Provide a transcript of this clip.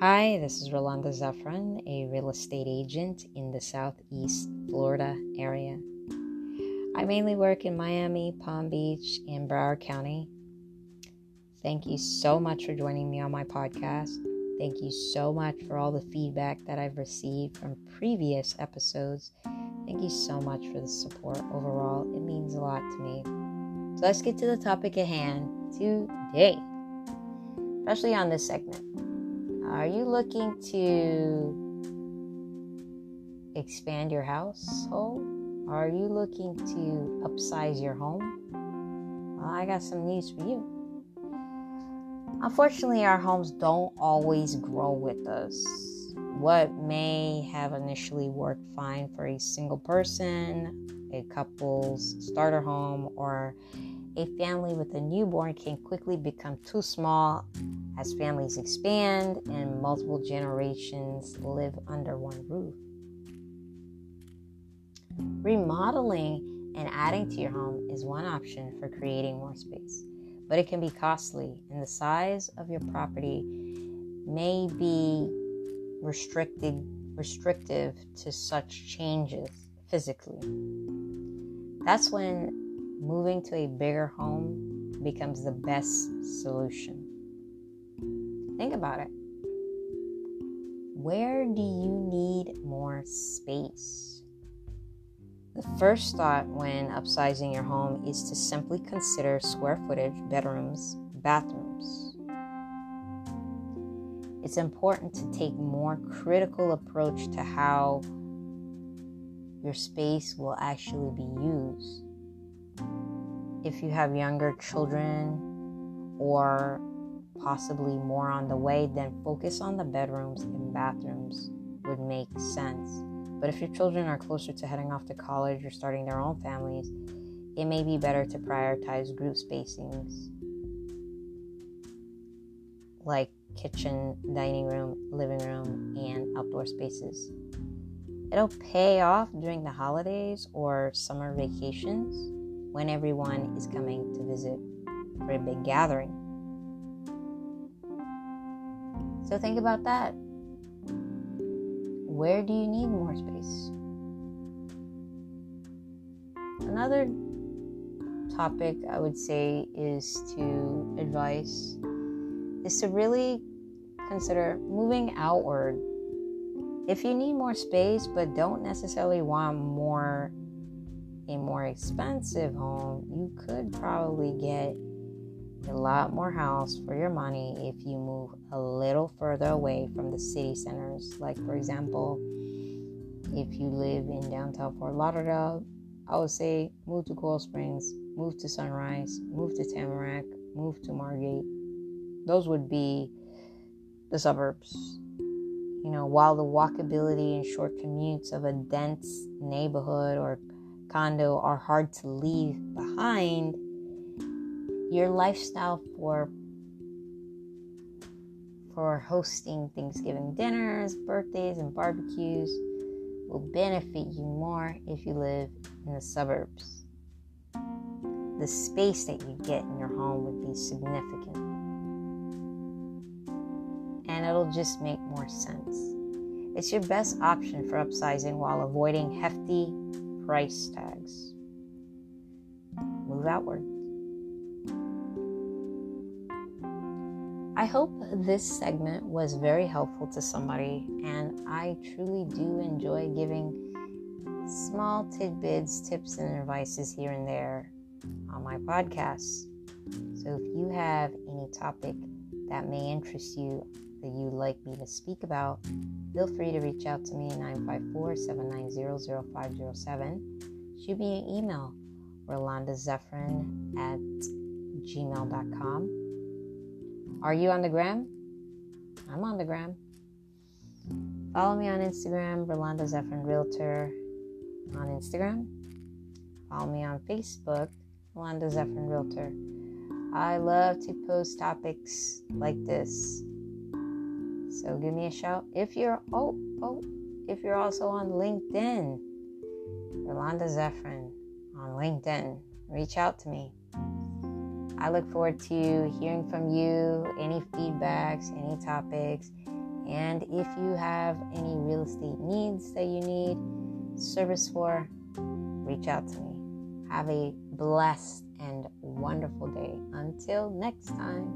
Hi, this is Rolanda Zephyrin, a real estate agent in the Southeast Florida area. I mainly work in Miami, Palm Beach, and Broward County. Thank you so much for joining me on my podcast. Thank you so much for all the feedback that I've received from previous episodes. Thank you so much for the support overall. It means a lot to me. So let's get to the topic at hand today, especially on this segment. Are you looking to expand your household? Are you looking to upsize your home? Well, I got some news for you. Unfortunately, our homes don't always grow with us. What may have initially worked fine for a single person, a couple's starter home, or a family with a newborn can quickly become too small as families expand and multiple generations live under one roof. Remodeling and adding to your home is one option for creating more space, but it can be costly, and the size of your property may be restricted restrictive to such changes physically. That's when moving to a bigger home becomes the best solution. Think about it. Where do you need more space? The first thought when upsizing your home is to simply consider square footage, bedrooms, bathrooms. It's important to take more critical approach to how your space will actually be used. If you have younger children or possibly more on the way, then focus on the bedrooms and bathrooms would make sense. But if your children are closer to heading off to college or starting their own families, it may be better to prioritize group spacings like kitchen, dining room, living room, and outdoor spaces. It'll pay off during the holidays or summer vacations when everyone is coming to visit for a big gathering. So think about that. Where do you need more space? Another topic I would say is to advise is to really consider moving outward. If you need more space but don't necessarily want more a more expensive home, you could probably get a lot more house for your money if you move a little further away from the city centers. Like, for example, if you live in downtown Fort Lauderdale, I would say move to Coral Springs, move to Sunrise, move to Tamarac, move to Margate. Those would be the suburbs. You know, while the walkability and short commutes of a dense neighborhood or condo are hard to leave behind, your lifestyle for for hosting Thanksgiving dinners, birthdays, and barbecues will benefit you more if you live in the suburbs. The space that you get in your home would be significant. And it'll just make more sense. It's your best option for upsizing while avoiding hefty price tags. Move outward. I hope this segment was very helpful to somebody, and I truly do enjoy giving small tidbits, tips, and advices here and there on my podcast. So if you have any topic that may interest you that you'd like me to speak about, feel free to reach out to me at 954 790 0507. Shoot me an email, rolandazephyrin at gmail.com are you on the gram? I'm on the gram. Follow me on Instagram, Rolanda Zephyrin Realtor on Instagram. Follow me on Facebook, Rolanda Zephyrin Realtor. I love to post topics like this. So give me a shout. If you're oh oh if you're also on LinkedIn, Rolanda Zephyrin on LinkedIn, reach out to me. I look forward to hearing from you, any feedbacks, any topics, And if you have any real estate needs that you need service for, reach out to me. Have a blessed and wonderful day. Until next time.